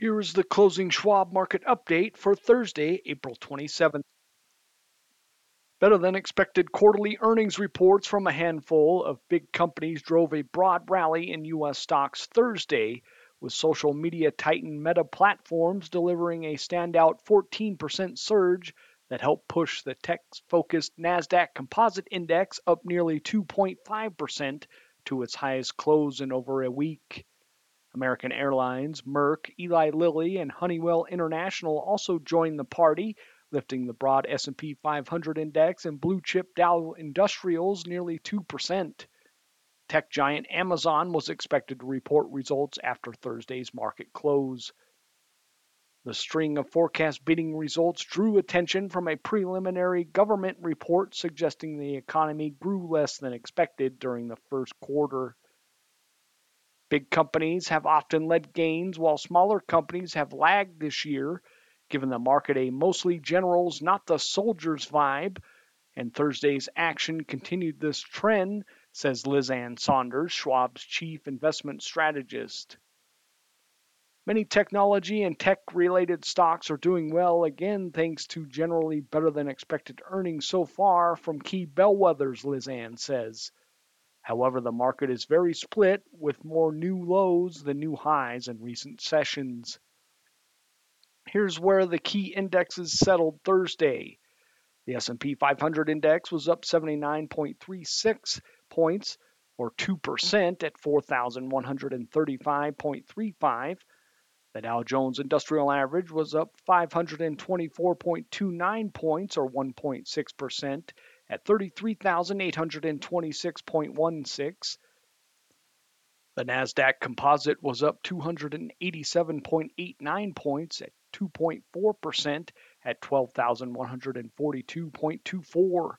Here is the closing Schwab market update for Thursday, April 27th. Better than expected quarterly earnings reports from a handful of big companies drove a broad rally in U.S. stocks Thursday, with social media titan Meta Platforms delivering a standout 14% surge that helped push the tech focused NASDAQ Composite Index up nearly 2.5% to its highest close in over a week. American Airlines, Merck, Eli Lilly, and Honeywell International also joined the party, lifting the broad S&P 500 index and blue chip Dow Industrials nearly 2%. Tech giant Amazon was expected to report results after Thursday's market close. The string of forecast beating results drew attention from a preliminary government report suggesting the economy grew less than expected during the first quarter. Big companies have often led gains while smaller companies have lagged this year, giving the market a mostly generals, not the soldiers vibe. And Thursday's action continued this trend, says Liz Ann Sonders, Schwab's chief investment strategist. Many technology and tech related stocks are doing well again thanks to generally better than expected earnings so far from key bellwethers, Liz Ann says. However, the market is very split with more new lows than new highs in recent sessions. Here's where the key indexes settled Thursday. The S&P 500 index was up 79.36 points or 2% at 4135.35. The Dow Jones Industrial Average was up 524.29 points or 1.6% at 33,826.16. The NASDAQ composite was up 287.89 points at 2.4% at 12,142.24.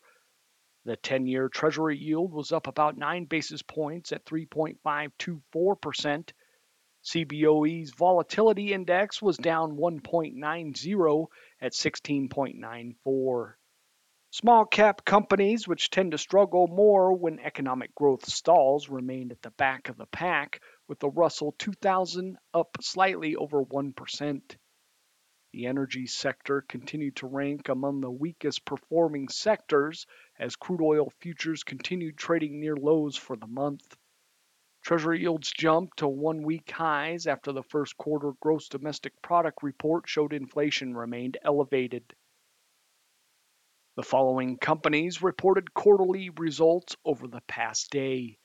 The 10 year Treasury yield was up about 9 basis points at 3.524%. CBOE's volatility index was down 1.90 at 16.94. Small cap companies, which tend to struggle more when economic growth stalls, remained at the back of the pack, with the Russell 2000 up slightly over 1%. The energy sector continued to rank among the weakest performing sectors as crude oil futures continued trading near lows for the month. Treasury yields jumped to one week highs after the first quarter gross domestic product report showed inflation remained elevated. The following companies reported quarterly results over the past day.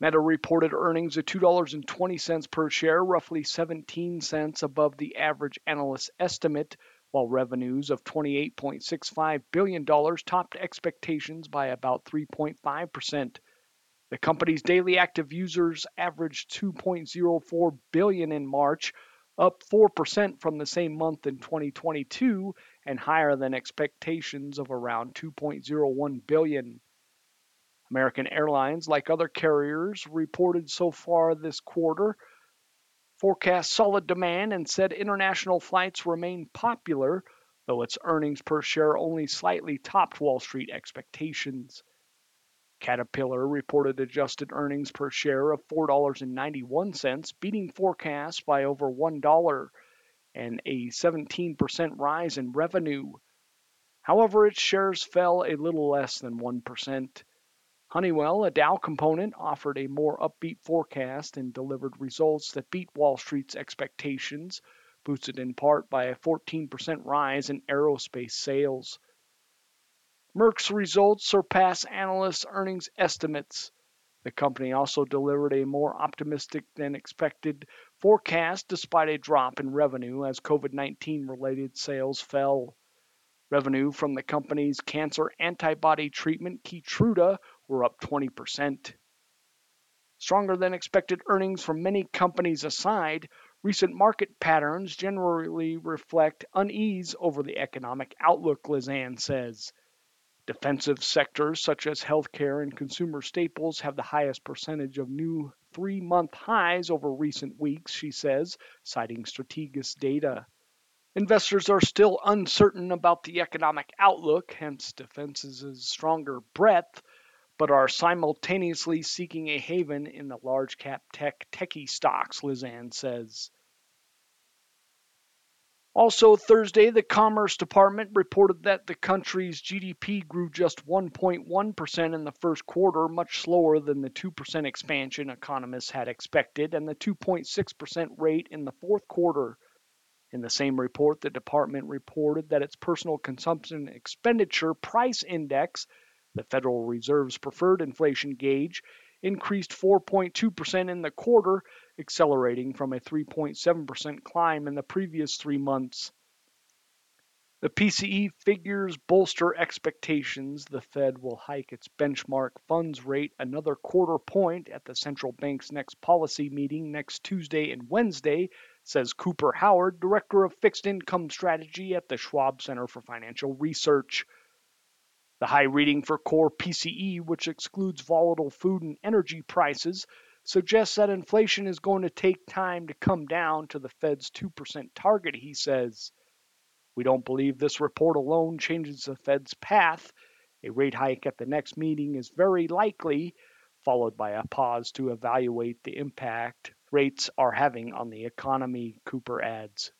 Meta reported earnings of $2.20 per share, roughly 17 cents above the average analyst estimate, while revenues of $28.65 billion topped expectations by about 3.5%. The company's daily active users averaged 2.04 billion in March, up 4% from the same month in 2022 and higher than expectations of around 2.01 billion. American Airlines, like other carriers, reported so far this quarter forecast solid demand and said international flights remain popular, though its earnings per share only slightly topped Wall Street expectations. Caterpillar reported adjusted earnings per share of $4.91, beating forecasts by over $1 and a 17% rise in revenue. However, its shares fell a little less than 1%. Honeywell, a Dow component, offered a more upbeat forecast and delivered results that beat Wall Street's expectations, boosted in part by a 14% rise in aerospace sales. Merck's results surpass analysts' earnings estimates. The company also delivered a more optimistic than expected forecast despite a drop in revenue as COVID 19 related sales fell. Revenue from the company's cancer antibody treatment, Keytruda, were up 20%. Stronger than expected earnings from many companies aside, recent market patterns generally reflect unease over the economic outlook, Liz Ann says. Defensive sectors such as healthcare and consumer staples have the highest percentage of new three month highs over recent weeks, she says, citing Strategas data. Investors are still uncertain about the economic outlook, hence defense's stronger breadth, but are simultaneously seeking a haven in the large cap tech techie stocks, Liz Ann says. Also, Thursday, the Commerce Department reported that the country's GDP grew just 1.1% in the first quarter, much slower than the 2% expansion economists had expected, and the 2.6% rate in the fourth quarter. In the same report, the department reported that its personal consumption expenditure price index, the Federal Reserve's preferred inflation gauge, increased 4.2% in the quarter, accelerating from a 3.7% climb in the previous three months. The PCE figures bolster expectations the Fed will hike its benchmark funds rate another quarter point at the central bank's next policy meeting next Tuesday and Wednesday, says Cooper Howard, Director of Fixed Income Strategy at the Schwab Center for Financial Research. The high reading for core PCE, which excludes volatile food and energy prices, suggests that inflation is going to take time to come down to the Fed's 2% target, he says. We don't believe this report alone changes the Fed's path. A rate hike at the next meeting is very likely, followed by a pause to evaluate the impact rates are having on the economy, Cooper adds.